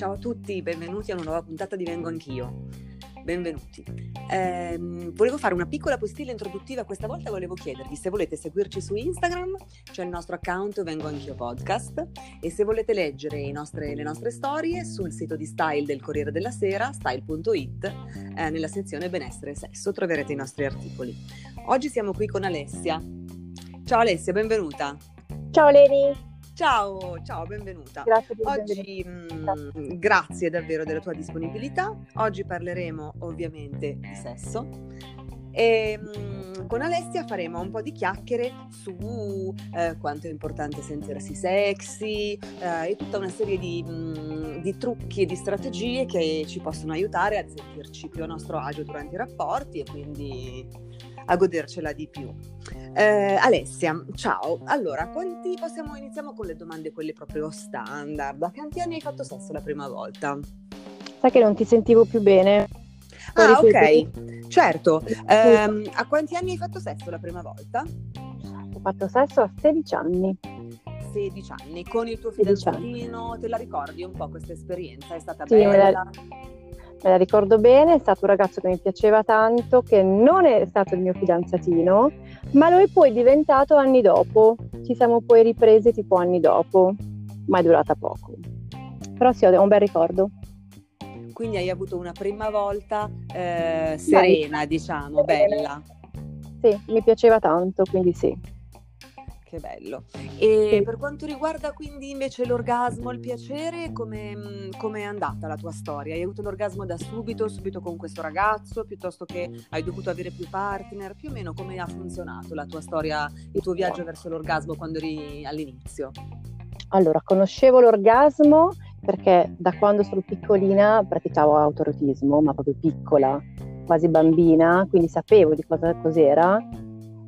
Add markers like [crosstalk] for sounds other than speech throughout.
Ciao a tutti, benvenuti a una nuova puntata di Vengo Anch'io. Benvenuti. Eh, volevo fare una piccola postilla introduttiva, questa volta volevo chiedervi se volete seguirci su Instagram, c'è il nostro account Vengo Anch'io Podcast e se volete leggere nostre, le nostre storie sul sito di Style del Corriere della Sera, style.it, eh, nella sezione Benessere e Sesso troverete i nostri articoli. Oggi siamo qui con Alessia. Ciao Alessia, benvenuta. Ciao Leni. Ciao, ciao, benvenuta. Grazie, Oggi, mh, mm, grazie davvero della tua disponibilità. Oggi parleremo ovviamente di sesso e mh, mm, con Alessia faremo un po' di chiacchiere su eh, quanto è importante sentirsi sexy eh, e tutta una serie di, mh, mm, di, trucchi e di strategie che ci possono aiutare a sentirci più a nostro agio durante i rapporti e quindi a godercela di più. Eh, Alessia, ciao. Allora, quanti possiamo iniziamo con le domande quelle proprio standard. A quanti anni hai fatto sesso la prima volta? Sai che non ti sentivo più bene. ah, ok. Certo. Eh, a quanti anni hai fatto sesso la prima volta? Ho fatto sesso a 16 anni. 16 anni con il tuo fidanzatino, te la ricordi un po' questa esperienza? È stata sì, bella? La me la ricordo bene, è stato un ragazzo che mi piaceva tanto, che non è stato il mio fidanzatino, ma lo è poi diventato anni dopo. Ci siamo poi ripresi tipo anni dopo, ma è durata poco. Però sì, ho un bel ricordo. Quindi hai avuto una prima volta eh, serena, Dai. diciamo, bella. Sì, mi piaceva tanto, quindi sì. Che bello. E per quanto riguarda quindi invece l'orgasmo, il piacere, come è andata la tua storia? Hai avuto l'orgasmo da subito, subito con questo ragazzo, piuttosto che hai dovuto avere più partner? Più o meno come ha funzionato la tua storia, il tuo viaggio verso l'orgasmo quando eri all'inizio? Allora, conoscevo l'orgasmo perché da quando sono piccolina praticavo autorotismo, ma proprio piccola, quasi bambina, quindi sapevo di cosa cos'era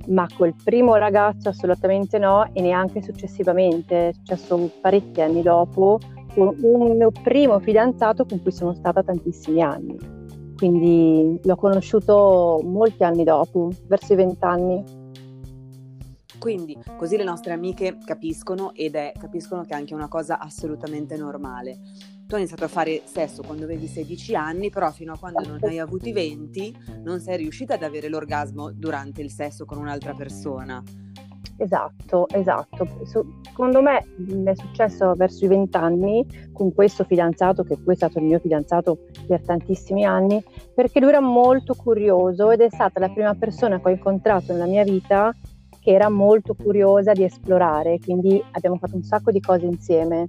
ma col primo ragazzo assolutamente no e neanche successivamente, è successo parecchi anni dopo con un mio primo fidanzato con cui sono stata tantissimi anni. Quindi l'ho conosciuto molti anni dopo, verso i vent'anni. Quindi così le nostre amiche capiscono ed è, capiscono che è anche una cosa assolutamente normale tu hai iniziato a fare sesso quando avevi 16 anni, però fino a quando non hai avuto i 20 non sei riuscita ad avere l'orgasmo durante il sesso con un'altra persona. Esatto, esatto. Secondo me è successo verso i 20 anni con questo fidanzato, che poi è stato il mio fidanzato per tantissimi anni, perché lui era molto curioso ed è stata la prima persona che ho incontrato nella mia vita che era molto curiosa di esplorare, quindi abbiamo fatto un sacco di cose insieme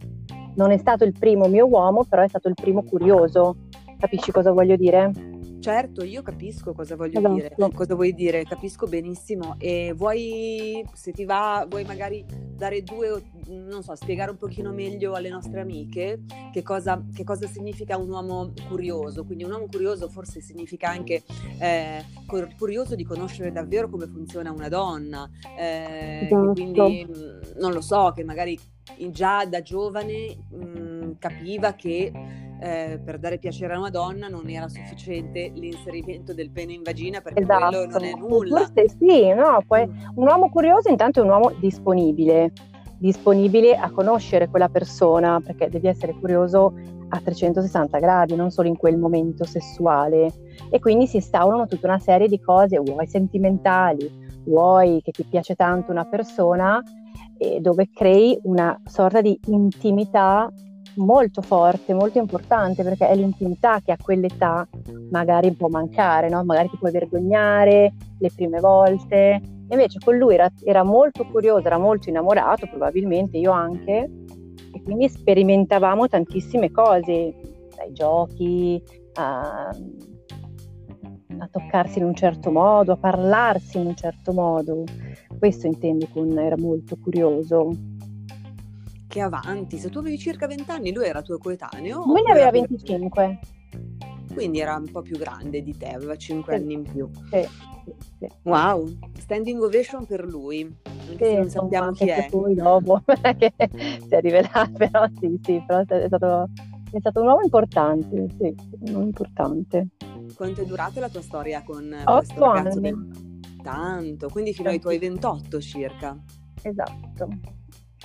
non è stato il primo mio uomo, però è stato il primo curioso. Capisci cosa voglio dire? Certo, io capisco cosa voglio esatto. dire, cosa vuoi dire, capisco benissimo. E vuoi, se ti va, vuoi magari dare due, non so, spiegare un pochino meglio alle nostre amiche che cosa, che cosa significa un uomo curioso. Quindi un uomo curioso forse significa anche eh, curioso di conoscere davvero come funziona una donna. Eh, esatto. Quindi non lo so, che magari già da giovane mh, capiva che eh, per dare piacere a una donna non era sufficiente l'inserimento del pene in vagina perché esatto. quello non è nulla. Forse sì, no? Poi, mm. un uomo curioso intanto è un uomo disponibile, disponibile a conoscere quella persona perché devi essere curioso a 360 gradi, non solo in quel momento sessuale. E quindi si instaurano tutta una serie di cose, vuoi sentimentali, vuoi che ti piace tanto una persona, dove crei una sorta di intimità molto forte, molto importante, perché è l'intimità che a quell'età magari può mancare, no? magari ti puoi vergognare le prime volte. Invece con lui era, era molto curioso, era molto innamorato, probabilmente io anche, e quindi sperimentavamo tantissime cose, dai giochi a, a toccarsi in un certo modo, a parlarsi in un certo modo. Questo intendo con era molto curioso che avanti, se tu avevi circa 20 anni, lui era tuo coetaneo? Lui ne aveva 25. Quindi era un po' più grande di te, aveva 5 sì. anni in più. Sì. Sì. Wow, standing ovation per lui, anche se non sappiamo chi è. Poi dopo, [laughs] che si è rivelato, [laughs] però sì, sì, però è stato, è stato un uomo importante, sì, un uomo importante. Quanto è durata la tua storia con 8 anni. Del... Tanto, quindi fino ai tuoi 28 circa. Esatto.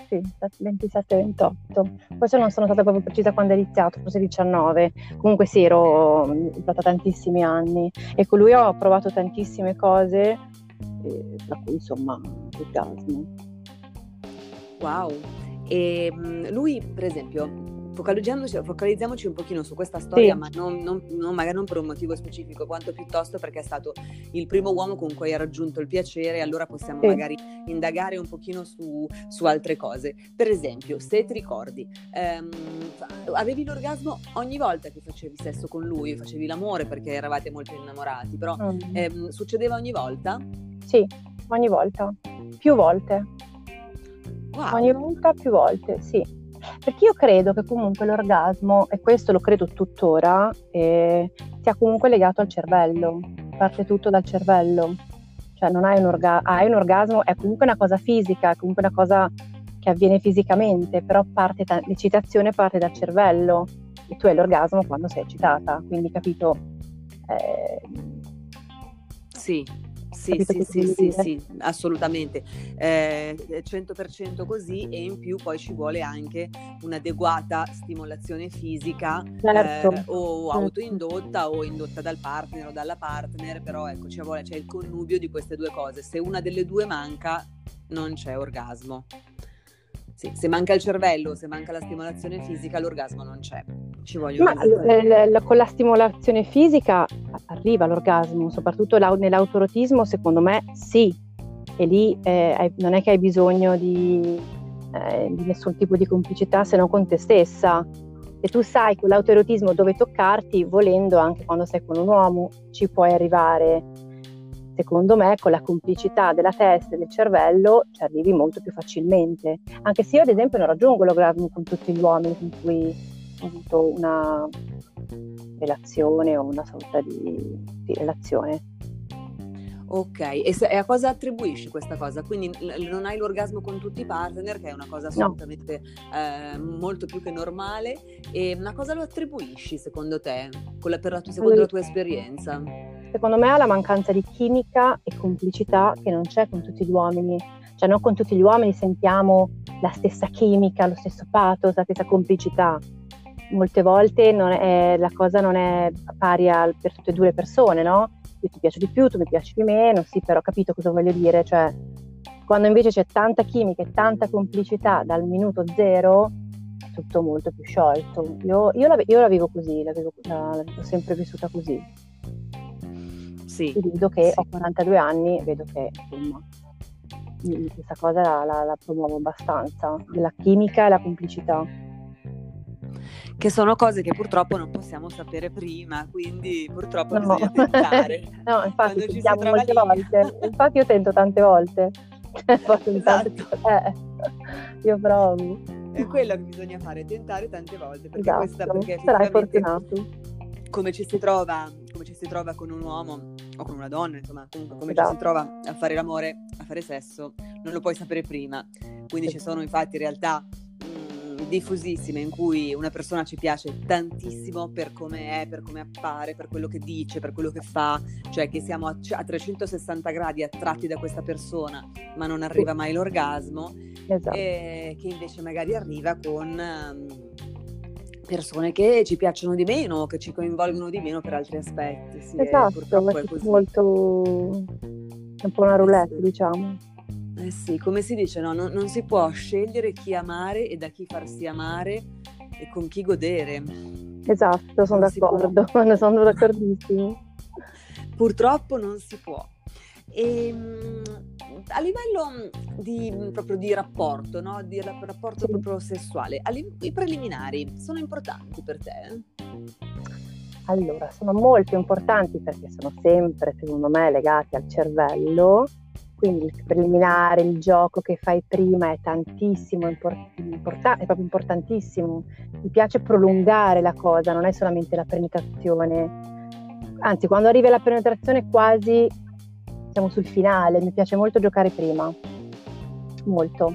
Sì, 27-28. Forse non sono stata proprio precisa quando è iniziato, forse 19. Comunque sì, ero stata tantissimi anni e con lui ho provato tantissime cose, eh, tra cui insomma l'orgasmo. Wow. E lui, per esempio, focalizziamoci, un pochino su questa storia, sì. ma non, non, non, magari non per un motivo specifico, quanto piuttosto perché è stato il primo uomo con cui hai raggiunto il piacere, allora possiamo sì. magari indagare un pochino su, su, altre cose. Per esempio, se ti ricordi, ehm, avevi l'orgasmo ogni volta che facevi sesso con lui, facevi l'amore perché eravate molto innamorati, però mm. ehm, succedeva ogni volta? Sì, ogni volta, più volte. Wow. Ogni volta più volte, sì. Perché io credo che comunque l'orgasmo, e questo lo credo tuttora, eh, sia comunque legato al cervello, parte tutto dal cervello. Cioè non hai un, orga- hai un orgasmo, è comunque una cosa fisica, è comunque una cosa che avviene fisicamente, però parte ta- l'eccitazione parte dal cervello e tu hai l'orgasmo quando sei eccitata, quindi capito? Eh, sì, sì, sì, sì, sì, sì, assolutamente. Eh, 100% così e in più poi ci vuole anche un'adeguata stimolazione fisica certo. eh, o certo. autoindotta o indotta dal partner o dalla partner, però ecco, ci vuole, c'è il connubio di queste due cose. Se una delle due manca, non c'è orgasmo. Sì, se manca il cervello, se manca la stimolazione fisica, l'orgasmo non c'è. Ci voglio Ma con la stimolazione fisica arriva l'orgasmo, soprattutto nell'autorotismo, secondo me sì. E lì eh, non è che hai bisogno di, eh, di nessun tipo di complicità se non con te stessa. E tu sai con l'autoerotismo dove toccarti, volendo anche quando sei con un uomo, ci puoi arrivare secondo me con la complicità della testa e del cervello ci arrivi molto più facilmente. Anche se io ad esempio non raggiungo l'orgasmo con tutti gli uomini con cui avuto una relazione o una sorta di, di relazione. Ok, e, se, e, a cosa attribuisci questa cosa? Quindi l- non hai l'orgasmo con tutti i partner, che è una cosa assolutamente no. eh, molto più che normale, e una cosa lo attribuisci secondo te, la, la, secondo allora, la tua esperienza? Secondo me è la mancanza di chimica e complicità che non c'è con tutti gli uomini. Cioè non con tutti gli uomini sentiamo la stessa chimica, lo stesso pathos, la stessa complicità. Molte volte è, la cosa non è pari al, per tutte e due le persone, no? Io ti piace di più, tu mi piaci di meno, sì, però ho capito cosa voglio dire. Cioè, quando invece c'è tanta chimica e tanta complicità dal minuto zero, è tutto molto più sciolto. Io, io, la, io la, vivo così, la, vivo, la, l'ho sempre vissuta così. Sì. vedo che sì. ho 42 anni, vedo che insomma questa cosa la, la, la promuovo abbastanza, della chimica e la complicità che sono cose che purtroppo non possiamo sapere prima, quindi purtroppo no. bisogna tentare. [laughs] no, infatti tentiamo molte lì. volte. Infatti io tento tante volte. [laughs] [laughs] esatto. eh, io provo. È quello che bisogna fare, tentare tante volte, perché esatto. questa perché Sarai fortunato. Come ci si trova come ci si trova con un uomo o con una donna, insomma, comunque come esatto. ci si trova a fare l'amore, a fare sesso, non lo puoi sapere prima. Quindi ci sono infatti realtà mh, diffusissime in cui una persona ci piace tantissimo per come è, per come appare, per quello che dice, per quello che fa, cioè che siamo a, a 360 gradi attratti da questa persona, ma non arriva mai l'orgasmo, esatto. e che invece magari arriva con... Um, persone che ci piacciono di meno, che ci coinvolgono di meno per altri aspetti. Sì, esatto, è, è molto... è un po' una roulette, diciamo. Eh sì, come si dice, no? non, non, si può scegliere chi amare e da chi farsi amare e con chi godere. Esatto, sono non d'accordo, [laughs] ne sono d'accordissimo. Purtroppo non si può. E, ehm, a livello di, proprio di rapporto, no? di rapporto sì. proprio sessuale, i preliminari sono importanti per te? Allora, sono molto importanti perché sono sempre, secondo me, legati al cervello. Quindi il preliminare, il gioco che fai prima è tantissimo, import- è proprio importantissimo. Mi piace prolungare la cosa, non è solamente la penetrazione. Anzi, quando arriva la penetrazione quasi siamo sul finale, mi piace molto giocare prima, molto.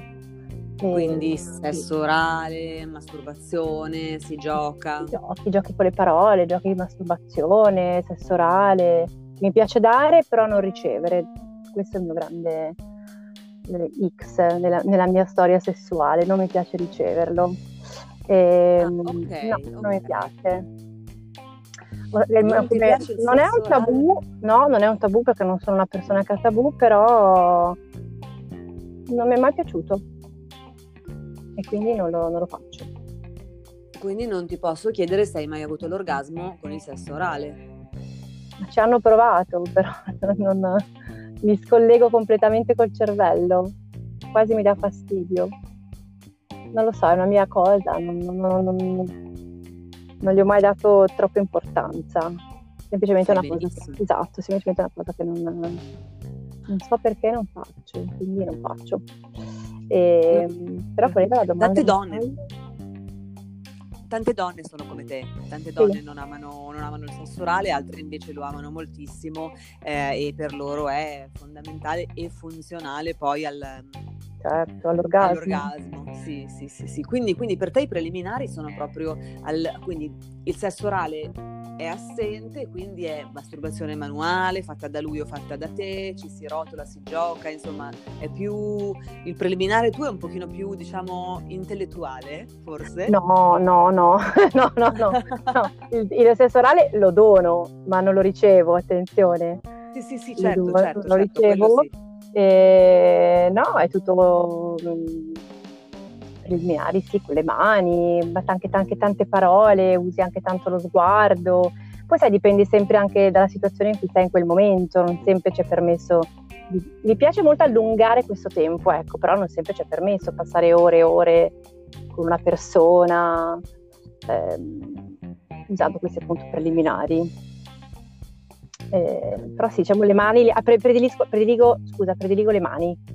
E, Quindi sesso orale, masturbazione, si gioca. Giochi, giochi con le parole, giochi di masturbazione, sesso orale. Mi piace dare però non ricevere, questo è il mio grande, eh, X nella, nella, mia storia sessuale, non mi piace riceverlo. E, ah, ehm, okay, no, okay. non mi piace. Non, piace non è un tabù, no, non è un tabù perché non sono una persona che ha tabù, però non mi è mai piaciuto e quindi non lo, non lo faccio. Quindi non ti posso chiedere se hai mai avuto l'orgasmo con il sesso orale. Ci hanno provato, però [laughs] non, mi scollego completamente col cervello, quasi mi dà fastidio. Non lo so, è una mia cosa, non, non, non, non gli ho mai dato troppa importanza. Semplicemente Sei una benissimo. cosa. Esatto, semplicemente una cosa che non, non so perché non faccio, quindi non faccio. E, però poi la domanda. Tante donne tante donne sono come te, tante donne sì. non, amano, non, amano, il sesso orale, altre invece lo amano moltissimo eh, e per loro è fondamentale e funzionale poi al, certo, all'orgasmo. all'orgasmo. Sì, sì, sì, sì. Quindi, quindi, per te i preliminari sono proprio al, quindi il sesso orale è assente, quindi è masturbazione manuale, fatta da lui o fatta da te, ci si rotola, si gioca, insomma, è più il preliminare tu è un pochino più, diciamo, intellettuale, forse? No, no, no, [laughs] no, no, no. no. Il, il sesso orale lo dono, ma non lo ricevo, attenzione. Sì, sì, sì, certo, lo, certo, lo certo, ricevo. Sì. E, no, è tutto preliminari, sì, con le mani, anche, anche tante parole, usi anche tanto lo sguardo. Poi sai, dipende sempre anche dalla situazione in cui stai in quel momento, non sempre c'è permesso. Mi piace molto allungare questo tempo, ecco, però non sempre c'è permesso passare ore e ore con una persona ehm, usando questi appunto preliminari. Eh, però sì, diciamo le mani, ah, prediligo, prediligo, scusa, prediligo le mani.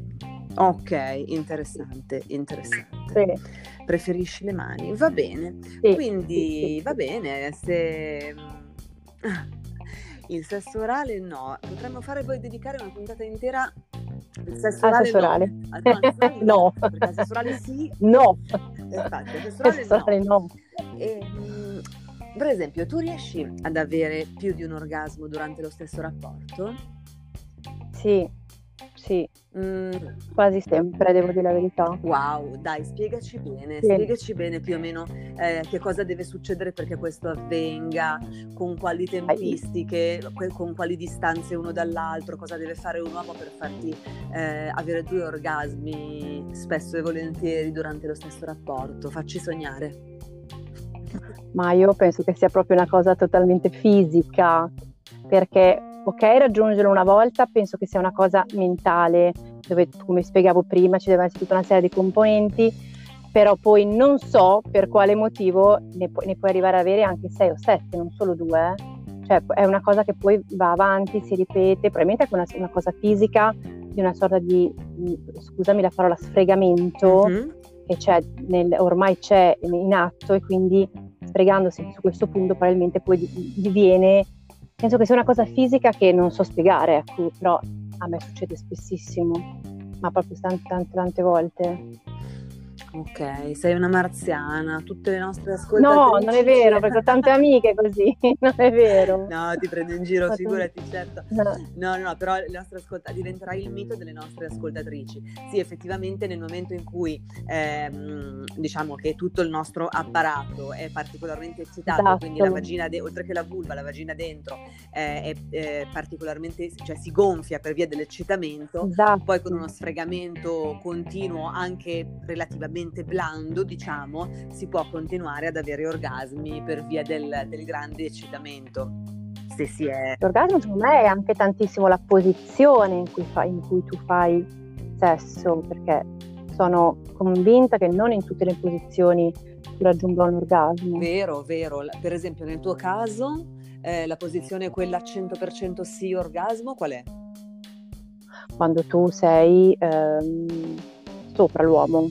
Ok, interessante, interessante. Sì. Preferisci le mani, va bene. Sì, Quindi va bene, se [laughs] il sesso orale no, potremmo fare poi dedicare una puntata intera il sesso orale, sesso orale. no. No, il sesso orale sì. No. Infatti, il sesso orale, no. no. E, per esempio, tu riesci ad avere più di un orgasmo durante lo stesso rapporto? Sì, sì, mm. quasi sempre, devo dire la verità. Wow, dai, spiegaci bene, sì. spiegaci bene più o meno eh, che cosa deve succedere perché questo avvenga, con quali tempistiche, con quali distanze uno dall'altro, cosa deve fare un uomo per farti eh, avere due orgasmi spesso e volentieri durante lo stesso rapporto. Facci sognare ma io penso che sia proprio una cosa totalmente fisica, perché ok raggiungerlo una volta, penso che sia una cosa mentale, dove come spiegavo prima ci deve essere tutta una serie di componenti, però poi non so per quale motivo ne, pu- ne puoi arrivare ad avere anche 6 o 7, non solo 2. Cioè è una cosa che poi va avanti, si ripete, probabilmente è una, una cosa fisica, di una sorta di, scusami la parola, sfregamento mm-hmm. che c'è nel, ormai c'è in atto e quindi sfregandosi su questo punto probabilmente poi diviene, penso che sia una cosa fisica che non so spiegare, ecco, però a me succede spessissimo, ma proprio tante, tante, tante volte. Ok, sei una marziana, tutte le nostre ascoltatrici. No, non è vero, perché ho tante [laughs] amiche così, [laughs] non è vero. No, ti prendo in giro, figurati, certo. No, no, no, però le nostre ascolta- diventerai il mito delle nostre ascoltatrici. Sì, effettivamente nel momento in cui ehm, diciamo che tutto il nostro apparato è particolarmente eccitato, esatto. quindi la vagina, de- oltre che la vulva, la vagina dentro eh, è, è, particolarmente, cioè si gonfia per via dell'eccitamento, esatto. poi con uno sfregamento continuo anche relativamente estremamente blando, diciamo, si può continuare ad avere orgasmi per via del, del grande eccitamento. Se si è... L'orgasmo secondo me è anche tantissimo la posizione in cui, fai, in cui tu fai sesso, perché sono convinta che non in tutte le posizioni tu raggiunga un orgasmo. Vero, vero. Per esempio nel tuo caso eh, la posizione è quella 100% sì orgasmo, qual è? Quando tu sei ehm, sopra l'uomo,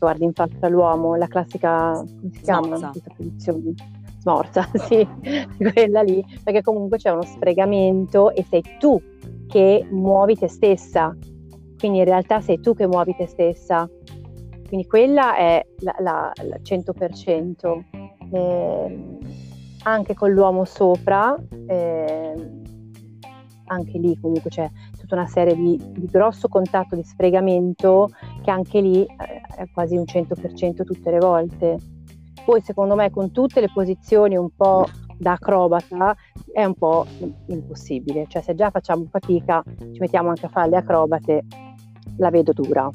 guardi in faccia l'uomo, la classica, come si chiama? Posizione? Smorza, [laughs] sì, quella lì, perché comunque c'è uno sfregamento e sei tu che muovi te stessa, quindi in realtà sei tu che muovi te stessa, quindi quella è la, la, la 100%. Eh, anche con l'uomo sopra, eh, anche lì comunque c'è tutta una serie di, di grosso contatto di sfregamento che anche lì eh, quasi un 100% tutte le volte. Poi secondo me con tutte le posizioni un po' da acrobata è un po' impossibile, cioè se già facciamo fatica ci mettiamo anche a fare le acrobate, la vedo dura.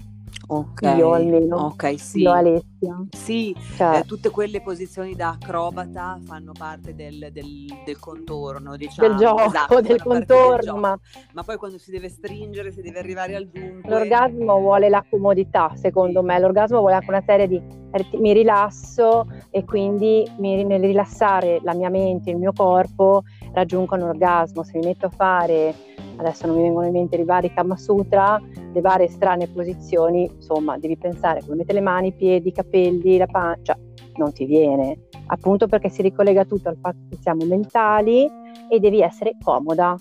Okay. Io almeno. Ok, sì. Io Alessia. Sì, cioè. eh, tutte quelle posizioni da acrobata fanno parte del, del, del contorno, diciamo. Del gioco, esatto, del contorno. Del ma... ma... poi quando si deve stringere, si deve arrivare al dunque. L'orgasmo vuole la comodità, secondo me. L'orgasmo vuole anche una serie di... Mi rilasso e quindi mi, nel rilassare la mia mente, il mio corpo, raggiungo un orgasmo. Se mi metto a fare adesso non mi vengono in mente i vari Kama Sutra, le varie strane posizioni, insomma, devi pensare come mettere le mani, i piedi, i capelli, la pancia, non ti viene, appunto perché si ricollega tutto al fatto che siamo mentali e devi essere comoda.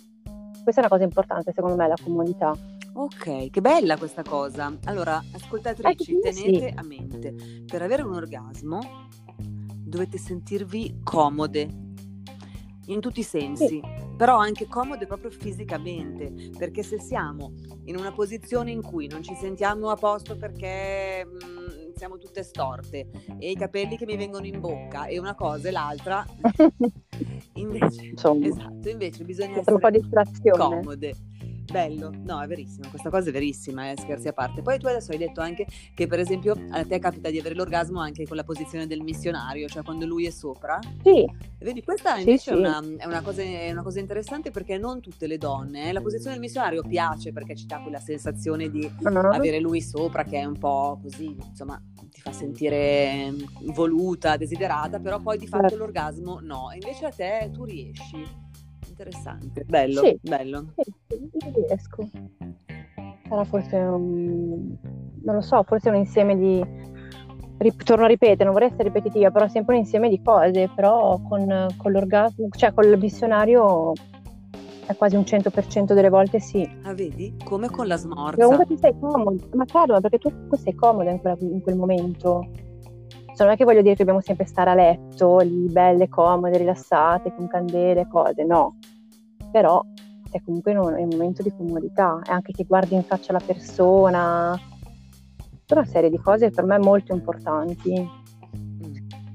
Questa è una cosa importante, secondo me, la comodità. Ok, che bella questa cosa. Allora, ascoltatrici, eh, tenete sì. a mente, per avere un orgasmo dovete sentirvi comode in tutti i sensi. Sì però anche comode proprio fisicamente, perché se siamo in una posizione in cui non ci sentiamo a posto perché mh, mm, siamo tutte storte e i capelli che mi vengono in bocca e una cosa e l'altra, [laughs] invece, esatto, invece bisogna essere un po' distrazione. comode. Bello, no, è verissimo, questa cosa è verissima, eh, scherzi a parte. Poi tu adesso hai detto anche che per esempio a te capita di avere l'orgasmo anche con la posizione del missionario, cioè quando lui è sopra. Sì. Vedi, questa invece sì, è, una, è, una cosa, è, una, cosa, interessante perché non tutte le donne, eh, la posizione del missionario piace perché ci dà quella sensazione di uh-huh. avere lui sopra che è un po' così, insomma, ti fa sentire voluta, desiderata, però poi di fatto certo. l'orgasmo no. E invece a te tu riesci interessante, bello, sì. bello. Sì, riesco. Sarà forse un, non lo so, forse un insieme di, torno a ripetere, non vorrei essere ripetitiva, però sempre un insieme di cose, però con, con l'orgasmo, cioè con il missionario è quasi un 100% delle volte sì. Ah, vedi? Come con la smorza. Comunque ti sei comodo, ma chiaro, perché tu sei comoda in, quella, in quel momento. Cioè, non è che voglio dire che dobbiamo sempre stare a letto, lì belle, comode, rilassate, con candele, cose, no. Però è comunque un, è un momento di comodità, è anche che guardi in faccia la persona, tutta una serie di cose per me molto importanti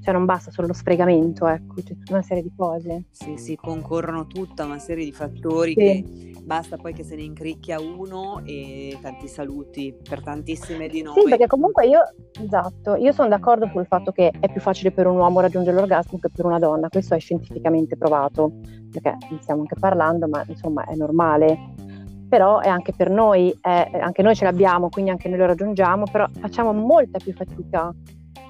cioè non basta solo lo sfregamento, ecco, c'è tutta una serie di cose. Sì, sì, concorrono tutta una serie di fattori sì. che basta poi che se ne incricchia uno e tanti saluti per tantissime di noi. Sì, perché comunque io, esatto, io sono d'accordo sul fatto che è più facile per un uomo raggiungere l'orgasmo che per una donna, questo è scientificamente provato, perché ne stiamo anche parlando, ma insomma è normale però è anche per noi, è, anche noi ce l'abbiamo, quindi anche noi lo raggiungiamo, però facciamo molta più fatica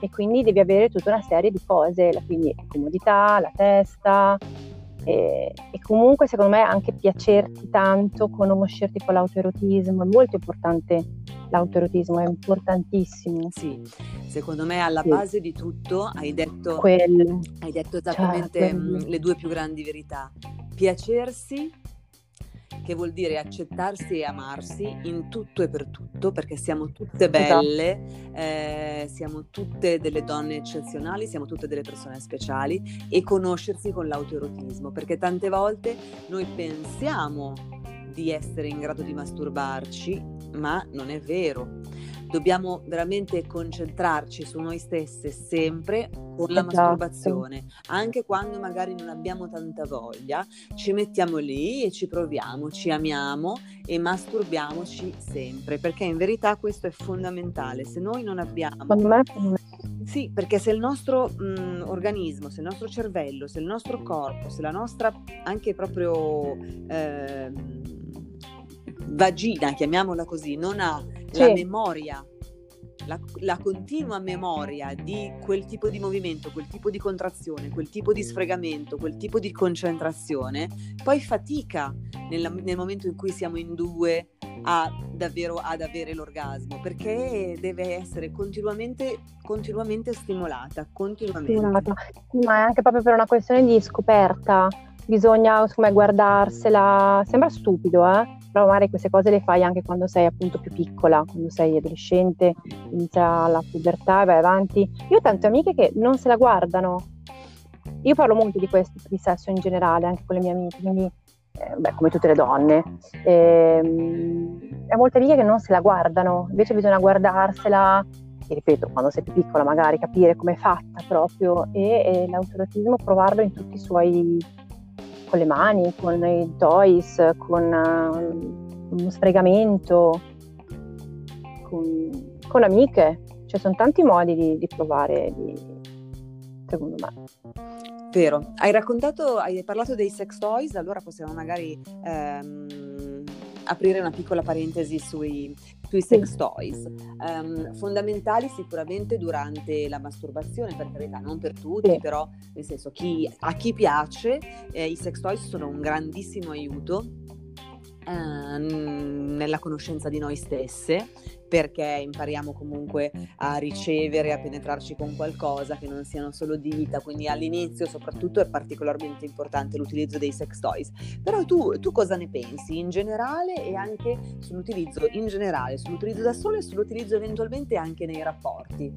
e quindi devi avere tutta una serie di cose, quindi comodità, la testa e, e comunque secondo me anche piacerti tanto, conoscerti con l'autoerotismo, è molto importante l'autoerotismo, è importantissimo. Sì, secondo me alla sì. base di tutto hai detto, hai detto esattamente cioè, le due più grandi verità, piacersi che vuol dire accettarsi e amarsi in tutto e per tutto, perché siamo tutte esatto. belle, eh, siamo tutte delle donne eccezionali, siamo tutte delle persone speciali e conoscersi con l'autoerotismo, perché tante volte noi pensiamo di essere in grado di masturbarci, ma non è vero dobbiamo veramente concentrarci su noi stesse sempre con la esatto. masturbazione, anche quando magari non abbiamo tanta voglia, ci mettiamo lì e ci proviamo, ci amiamo e masturbiamoci sempre, perché in verità questo è fondamentale. Se noi non abbiamo... Sì, perché se il nostro mh, organismo, se il nostro cervello, se il nostro corpo, se la nostra anche proprio... Eh, vagina, chiamiamola così, non ha sì. la memoria, la, la, continua memoria di quel tipo di movimento, quel tipo di contrazione, quel tipo di sfregamento, quel tipo di concentrazione, poi fatica nel, nel momento in cui siamo in due a davvero ad avere l'orgasmo perché deve essere continuamente, continuamente stimolata, continuamente. Stimolata. Ma è anche proprio per una questione di scoperta bisogna insomma, guardarsela, sembra stupido, eh? però magari queste cose le fai anche quando sei appunto più piccola, quando sei adolescente, inizia la pubertà e vai avanti. Io ho tante amiche che non se la guardano. Io parlo molto di questo, di sesso in generale, anche con le mie amiche, quindi eh, beh, come tutte le donne. Ehm, e, molte amiche che non se la guardano, invece bisogna guardarsela, e ripeto, quando sei più piccola magari, capire come è fatta proprio e, e l'autoratismo provarlo in tutti i suoi, con le mani, con i toys, con uh, uno sfregamento, con, con amiche, cioè sono tanti modi di, di provare, di, secondo me. Vero, hai raccontato, hai parlato dei sex toys, allora possiamo magari ehm, aprire una piccola parentesi sui, sui sex toys. Um, fondamentali sicuramente durante la masturbazione, per carità, non per tutti, però nel senso chi, a chi piace eh, i sex toys sono un grandissimo aiuto Ehm, nella conoscenza di noi stesse, perché impariamo comunque a ricevere, a penetrarci con qualcosa che non siano solo dita, quindi all'inizio soprattutto è particolarmente importante l'utilizzo dei sex toys. Però tu, tu cosa ne pensi in generale e anche sull'utilizzo in generale, sull'utilizzo da solo e sull'utilizzo eventualmente anche nei rapporti?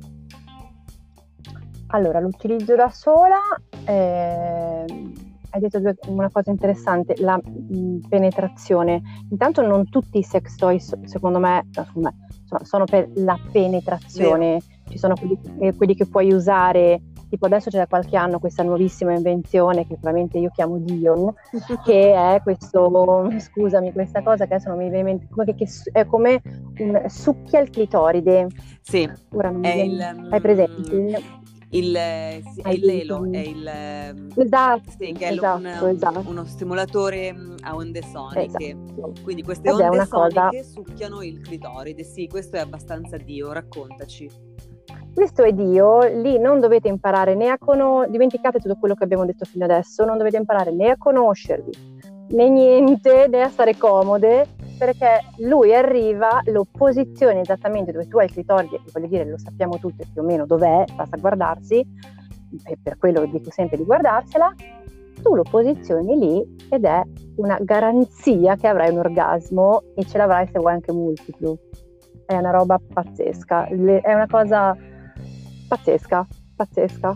Allora, l'utilizzo da sola... Eh hai detto una cosa interessante, la mh, mm, penetrazione. Intanto non tutti i sex toys, secondo me, me sono, per la penetrazione. Vero. Ci sono quelli, eh, quelli, che puoi usare, tipo adesso c'è da qualche anno questa nuovissima invenzione che probabilmente io chiamo Dion, [laughs] che è questo, scusami, questa cosa che adesso non mi viene in mente, come che, che è come un succhia il clitoride. Sì, Ora non mi viene, il, hai presente? Mm, il, il Lelo, è il esatto, sì, che è esatto, un, esatto. uno stimolatore mm, a onde soniche. Esatto. Quindi queste Ed onde soniche cosa... succhiano il clitoride. Sì, questo è abbastanza Dio, raccontaci. Questo è Dio, lì non dovete imparare né a conoscere, dimenticate tutto quello che abbiamo detto fino adesso, non dovete imparare né a conoscervi, né niente, né a stare comode, perché lui arriva, lo posizioni esattamente dove tu hai il clitoride, voglio dire, lo sappiamo tutti più o meno dov'è, basta guardarsi, e per quello dico sempre di guardarsela, tu lo posizioni lì ed è una garanzia che avrai un orgasmo e ce l'avrai se vuoi anche multiplo. È una roba pazzesca, è una cosa pazzesca, pazzesca.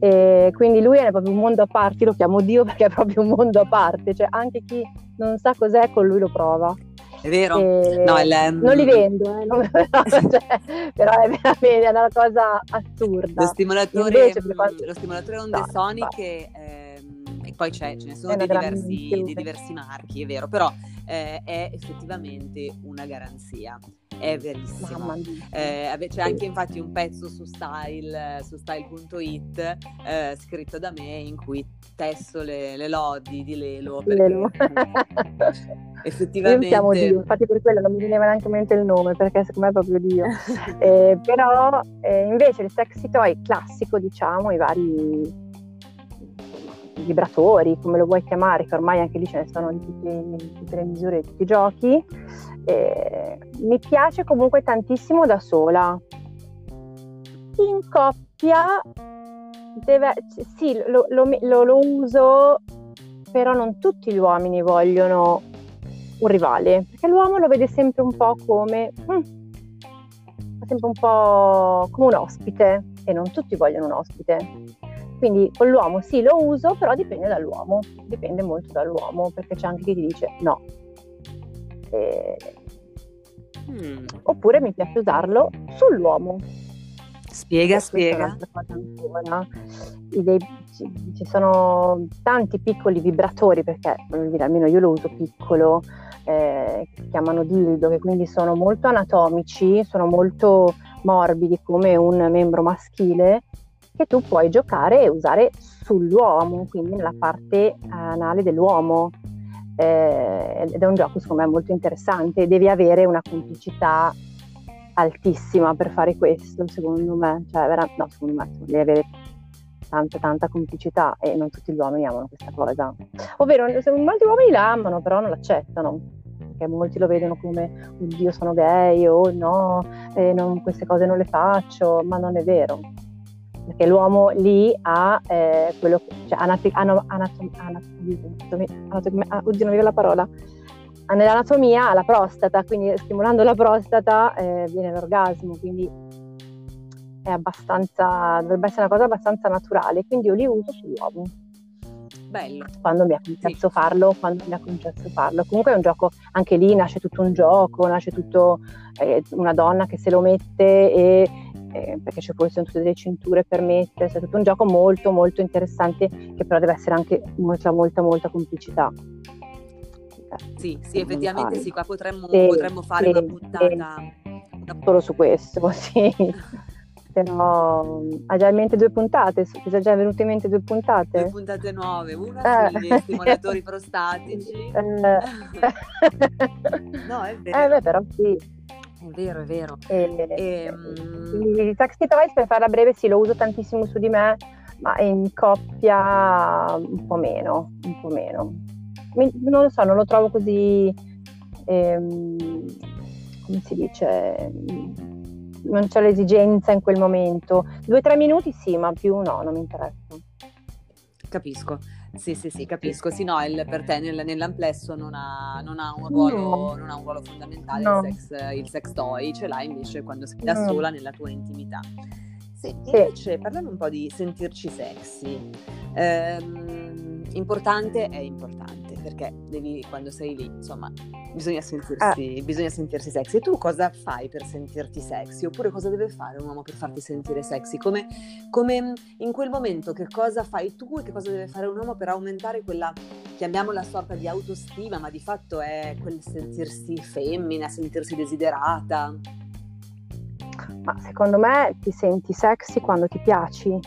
E quindi lui è proprio un mondo a parte, lo chiamo Dio [laughs] perché è proprio un mondo a parte, cioè anche chi non sa cos'è con lui lo prova. È vero? E no, il, um... Non li vendo, eh, non, [laughs] cioè, però è veramente una cosa assurda. Lo stimolatore, Invece, quanto... lo stimolatore onde no, soniche, ehm, e poi c'è, ce ne sono di diversi, di diversi, marchi, è vero, però eh, è effettivamente una garanzia è verissimo. Eh, c'è anche infatti un pezzo su Style, su style.it eh, scritto da me in cui tesso le, le lodi di Lelo. Perché, Lelo. [laughs] effettivamente... Io Dio, infatti per quello non mi veniva neanche in mente il nome perché secondo me è proprio Dio. [laughs] eh, però eh, invece il sexy toy classico, diciamo, i vari vibratori, come lo vuoi chiamare, che ormai anche lì ce ne sono di tutte, di tutte le misure, di tutti i giochi, eh, mi piace comunque tantissimo da sola. In coppia deve, sì, lo, lo, lo, lo uso, però non tutti gli uomini vogliono un rivale, perché l'uomo lo vede sempre un po' come mm, sempre un po' come un ospite e non tutti vogliono un ospite. Quindi con l'uomo sì lo uso, però dipende dall'uomo, dipende molto dall'uomo, perché c'è anche chi ti dice no, eh, mm. Oppure mi piace usarlo sull'uomo. Spiega, spiega. Dei, ci, ci, sono tanti piccoli vibratori perché, dire, almeno io lo uso piccolo, eh, che chiamano dildo, che quindi sono molto anatomici, sono molto morbidi come un membro maschile, che tu puoi giocare e usare sull'uomo, quindi nella parte anale dell'uomo. Eh, ed è un gioco secondo me molto interessante, devi avere una complicità altissima per fare questo secondo me, cioè vera- no secondo me devi avere tanta tanta complicità e non tutti gli uomini amano questa cosa, ovvero molti uomini la amano però non l'accettano. Perché molti lo vedono come oddio sono gay o no, eh, non, queste cose non le faccio, ma non è vero perché l'uomo lì ha eh, quello cioè anati, ano, anatom, anatom, anatom, ah, oddio non mi la parola nell'anatomia ha la prostata quindi stimolando la prostata eh, viene l'orgasmo quindi è abbastanza dovrebbe essere una cosa abbastanza naturale quindi io li uso sull'uomo bello. quando mi ha concesso sì. farlo, quando mi ha concesso farlo. Comunque è un gioco, anche lì nasce tutto un gioco, nasce tutto eh, una donna che se lo mette e eh, perché ci sono tutte delle cinture per mettere, è tutto un gioco molto molto interessante che però deve essere anche molta molta molta complicità. Sì, sì, effettivamente sì, qua potremmo, sì, potremmo fare sì, una puntata. Sì. Solo su questo, [laughs] sì. Però ha già in mente due puntate, sono già venute in mente due puntate? Due puntate nuove, una eh. sugli stimolatori prostatici. [laughs] Eh. [laughs] no, è vero. Eh beh, però sì. È vero, è vero. E, e, um... Il Taxi Toys, per farla breve, sì, lo uso tantissimo su di me, ma in coppia un po' meno, un po' meno. non lo so, non lo trovo così, ehm, come si dice, non c'è l'esigenza in quel momento. Due o tre minuti sì, ma più no, non mi interessa. Capisco. Sì, sì, sì, capisco. Sì, no, il, per te nel, nell'amplesso non ha, non ha, un, ruolo, no. non ha un ruolo fondamentale no. il, sex, il, sex, toy, ce l'hai invece quando sei da no. sola nella tua intimità. Sì, sì. invece parlando un po' di sentirci sexy, ehm, importante è importante perché devi, quando sei lì, insomma, bisogna sentirsi, ah. bisogna sentirsi sexy. E tu cosa fai per sentirti sexy? Oppure cosa deve fare un uomo per farti sentire sexy? Come, come in quel momento che cosa fai tu e che cosa deve fare un uomo per aumentare quella, chiamiamola sorta di autostima, ma di fatto è quel sentirsi femmina, sentirsi desiderata? Ma secondo me ti senti sexy quando ti piaci,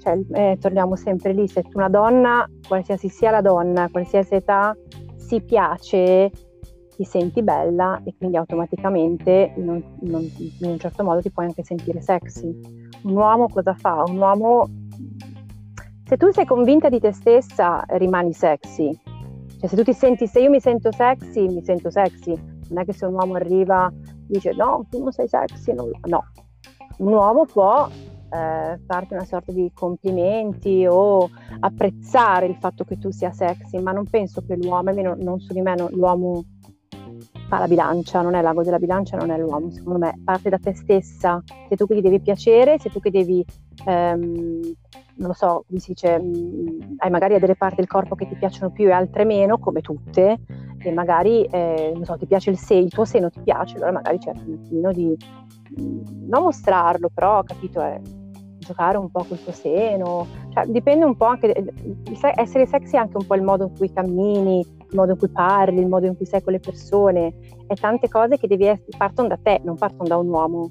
cioè, eh, torniamo sempre lì, se una donna, qualsiasi sia la donna, qualsiasi età, si piace, ti senti bella e quindi automaticamente non, non, in un certo modo ti puoi anche sentire sexy. Un uomo cosa fa? Un uomo, se tu sei convinta di te stessa, rimani sexy. Cioè se tu ti senti, se io mi sento sexy, mi sento sexy. Non è che se un uomo arriva e dice no, tu non sei sexy, non... no. Un uomo può eh, farti una sorta di complimenti o apprezzare il fatto che tu sia sexy, ma non penso che l'uomo, almeno non su di me, no, l'uomo fa la bilancia, non è l'ago della bilancia, non è l'uomo, secondo me parte da te stessa, sei tu che gli devi piacere, sei tu che devi, ehm, non lo so, come si dice, mh, mm, hai magari delle parti del corpo che ti piacciono più e altre meno, come tutte, e magari, eh, non so, ti piace il seno, il tuo seno ti piace, allora magari cerchi un attimo di, mm, non mostrarlo, però, capito, è giocare un po' col tuo seno, cioè, dipende un po' anche, essere sexy è anche un po' il modo in cui cammini, il modo in cui parli, il modo in cui sei con le persone, è tante cose che devi essere, partono da te, non partono da un uomo.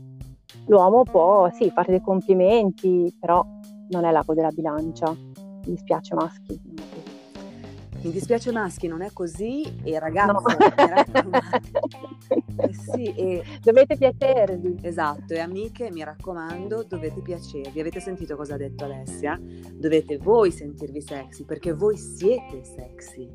L'uomo può, sì, fare dei complimenti, però non è l'ago della bilancia, mi dispiace maschi. Mi dispiace maschi, non è così e ragazzi, no. [laughs] eh sì, e... dovete piacervi. Esatto, e amiche, mi raccomando, dovete piacervi. Avete sentito cosa ha detto Alessia? Dovete voi sentirvi sexy perché voi siete sexy.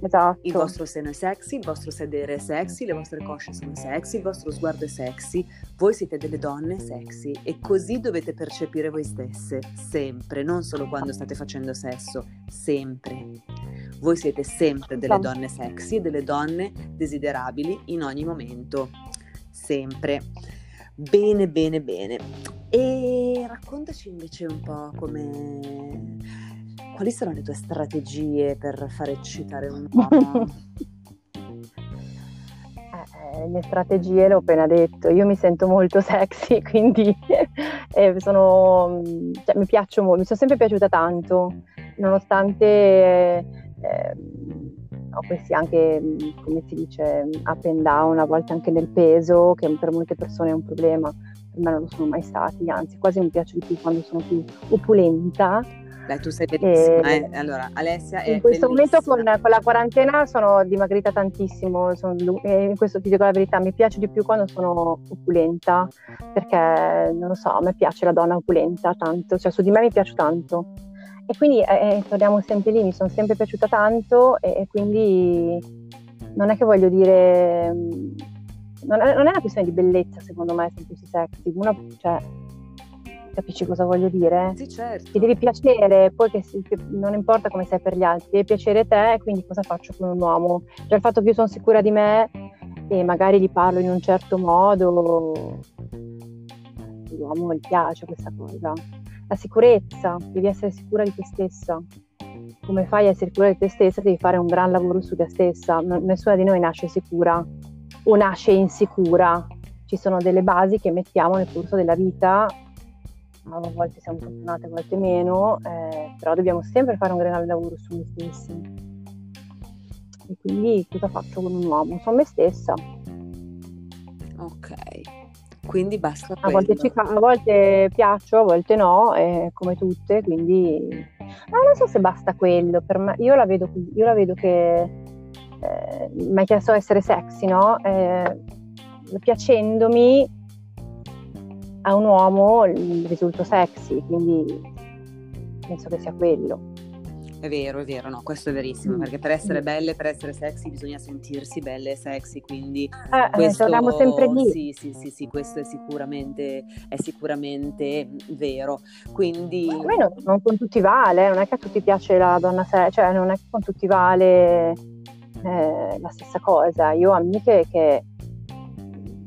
Esatto. Il vostro seno è sexy, il vostro sedere è sexy, le vostre cosce sono sexy, il vostro sguardo è sexy, voi siete delle donne sexy e così dovete percepire voi stesse, sempre, non solo quando state facendo sesso, sempre. Voi siete sempre delle donne sexy, delle donne desiderabili in ogni momento, sempre. Bene, bene, bene. E raccontaci invece un po' come... Quali sono le tue strategie per far eccitare un uomo? [laughs] Eh, le mie strategie l'ho appena detto, io mi sento molto [laughs] sexy, quindi [laughs] eh, sono, cioè, mi piaccio molto, mi sono sempre piaciuta tanto, nonostante eh, ho questi anche, come si dice, up and down, a volte anche nel peso, che per molte persone è un problema, per me non lo sono mai stati, anzi quasi mi piace di più quando sono più opulenta. Beh, tu sei bellissima, e... eh? Allora, Alessia In questo bellissima. momento con, con, la quarantena sono dimagrita tantissimo, sono, in questo ti dico la verità, mi piace di più quando sono opulenta, perché, non lo so, a me piace la donna opulenta tanto, cioè su di me mi piace tanto. E quindi eh, eh, torniamo sempre lì, mi sono sempre piaciuta tanto e, e quindi non è che voglio dire... Mm, non è, non è, una questione di bellezza secondo me sentirsi sexy, uno, cioè, capisci cosa voglio dire? Sì, certo. Ti devi piacere, poi che, si, che non importa come sei per gli altri, devi piacere te, quindi cosa faccio con un uomo? Cioè il fatto che io sono sicura di me e magari gli parlo in un certo modo, l'uomo gli piace questa cosa la sicurezza, devi essere sicura di te stessa. come fai a essere sicura di te stessa, devi fare un gran lavoro su te stessa. N- nessuna di noi nasce sicura o nasce insicura. Ci sono delle basi che mettiamo nel corso della vita, a volte siamo fortunate, a volte meno, eh, però dobbiamo sempre fare un gran lavoro su noi stessi. E quindi cosa faccio con un uomo? Sono me stessa. Ok, quindi basta a volte, ci, a volte, piaccio, a volte no, eh, come tutte, quindi no, non so se basta quello, per me, io la vedo, io la vedo che eh, mi hai chiesto essere sexy, no? Eh, piacendomi a un uomo risulto sexy, quindi penso che sia quello. È vero, è vero, no, questo è verissimo, mm. perché per essere belle, per essere sexy bisogna sentirsi belle e sexy, quindi eh, eh questo, torniamo sempre lì. Sì, sì, sì, sì, questo è sicuramente, è sicuramente vero. Quindi... A me non, con tutti vale, non è che a tutti piace la donna sexy, cioè non è che con tutti vale eh, la stessa cosa. Io ho amiche che,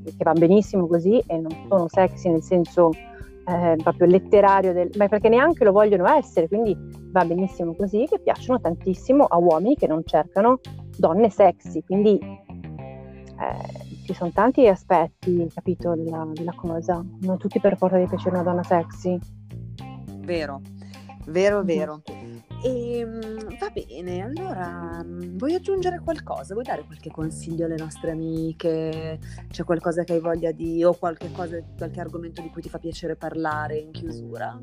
che vanno benissimo così e non sono sexy nel senso eh, proprio letterario, del, ma perché neanche lo vogliono essere, quindi va benissimo così, che piacciono tantissimo a uomini che non cercano donne sexy, quindi eh, ci sono tanti aspetti, capito, della, della cosa, non tutti per forza di piacere una donna sexy. Vero, vero, vero. E ehm, va bene, allora mm, vuoi aggiungere qualcosa? Vuoi dare qualche consiglio alle nostre amiche? C'è qualcosa che hai voglia di o qualche, cosa, qualche argomento di cui ti fa piacere parlare in chiusura?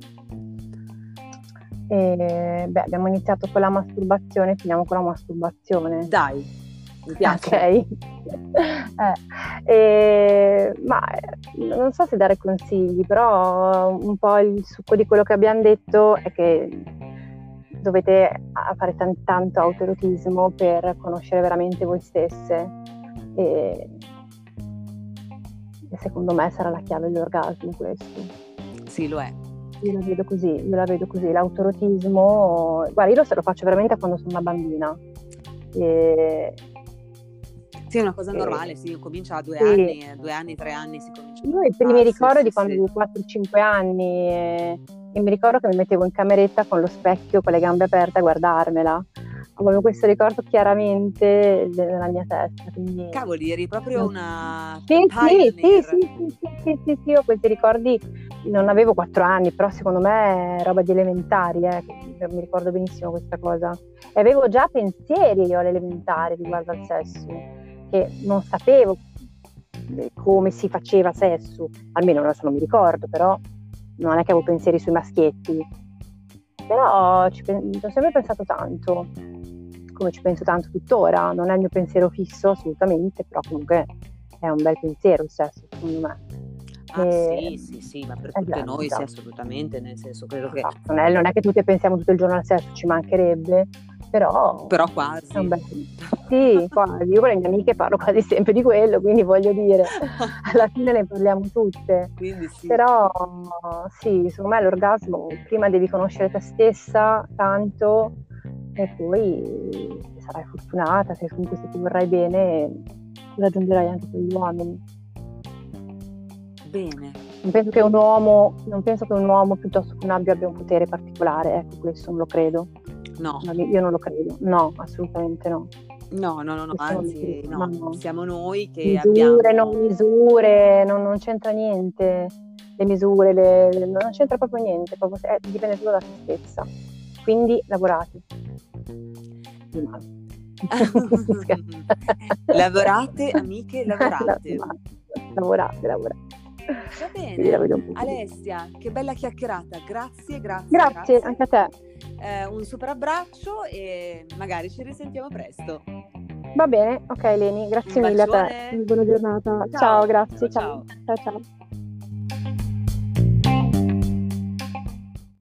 E, beh, abbiamo iniziato con la masturbazione, finiamo con la masturbazione. Dai, mi piace. Ok. [laughs] eh, e, ma non so se dare consigli, però un po' il succo di quello che abbiamo detto è che dovete fare t- tanto autoerotismo per conoscere veramente voi stesse e, e secondo me sarà la chiave dell'orgasmo questo. Sì, lo è. Io la vedo così, io la vedo così, l'autoerotismo, guarda, io lo, lo faccio veramente quando sono una bambina. E, sì, è una cosa normale, sì, io comincio a due sì. anni, due anni, tre anni si comincia. Io i primi ricordi sì, di quando avevo 4-5 anni e, e, mi ricordo che mi mettevo in cameretta con lo specchio, con le gambe aperte a guardarmela avevo questo ricordo chiaramente nella mia testa. Quindi... Cavoli, eri proprio una. Sì, sì sì, sì, sì, sì, sì, ho questi ricordi. Non avevo quattro anni, però secondo me è roba di elementari, eh. mi ricordo benissimo questa cosa. E avevo già pensieri io all'elementare riguardo al sesso, che non sapevo come si faceva sesso, almeno adesso non mi ricordo, però non è che avevo pensieri sui maschietti, però ci, ho sempre pensato tanto come ci penso tanto tuttora, non è il mio pensiero fisso assolutamente, però comunque è un bel pensiero il sesso secondo me. Ah, e... sì, sì, sì, ma per tutte esatto, noi sì, assolutamente, nel senso credo che... Esatto, non, è, non è che tutti pensiamo tutto il giorno al sesso, ci mancherebbe, però, però quasi. Bel... Sì, quasi. Io con le mie amiche parlo quasi sempre di quello, quindi voglio dire, [laughs] alla fine ne parliamo tutte. Sì. Però sì, secondo me l'orgasmo prima devi conoscere te stessa tanto e poi sarai fortunata, se comunque se ti vorrai bene, raggiungerai anche con gli uomini. Bene. Non penso che un uomo, non penso che un uomo piuttosto che un abbia abbia un potere particolare, ecco questo non lo credo. No. Io non lo credo, no, assolutamente no. No, no, no, no anzi, no. no. siamo noi che misure, abbiamo... non misure, non, non c'entra niente, le misure, le, le, non c'entra proprio niente, proprio, eh, dipende solo da se stessa. Quindi lavorate. [laughs] lavorate, amiche, lavorate. lavorate, lavorate. Va bene, Alessia, che bella chiacchierata, grazie, grazie. Grazie, grazie. anche a te. Eh, un super abbraccio e magari ci risentiamo presto. Va bene, ok Leni, grazie mille a te. Buona giornata. Ciao, ciao grazie, ciao. ciao. ciao. ciao.